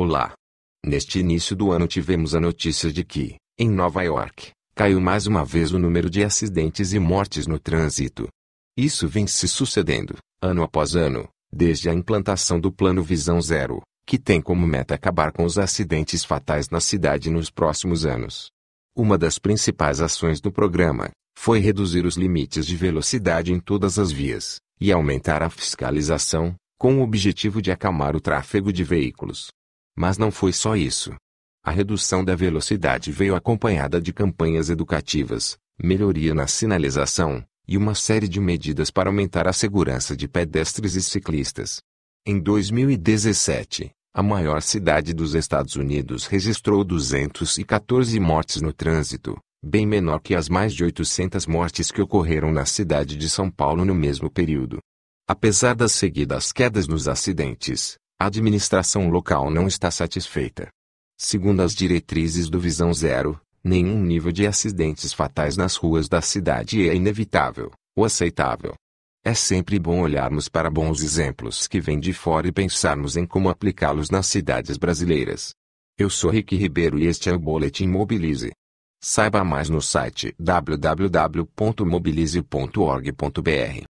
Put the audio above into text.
Olá! Neste início do ano tivemos a notícia de que, em Nova York, caiu mais uma vez o número de acidentes e mortes no trânsito. Isso vem se sucedendo, ano após ano, desde a implantação do Plano Visão Zero, que tem como meta acabar com os acidentes fatais na cidade nos próximos anos. Uma das principais ações do programa foi reduzir os limites de velocidade em todas as vias e aumentar a fiscalização, com o objetivo de acalmar o tráfego de veículos. Mas não foi só isso. A redução da velocidade veio acompanhada de campanhas educativas, melhoria na sinalização e uma série de medidas para aumentar a segurança de pedestres e ciclistas. Em 2017, a maior cidade dos Estados Unidos registrou 214 mortes no trânsito, bem menor que as mais de 800 mortes que ocorreram na cidade de São Paulo no mesmo período. Apesar das seguidas quedas nos acidentes, a administração local não está satisfeita. Segundo as diretrizes do Visão Zero, nenhum nível de acidentes fatais nas ruas da cidade é inevitável ou aceitável. É sempre bom olharmos para bons exemplos que vêm de fora e pensarmos em como aplicá-los nas cidades brasileiras. Eu sou Rick Ribeiro e este é o Boletim Mobilize. Saiba mais no site www.mobilize.org.br.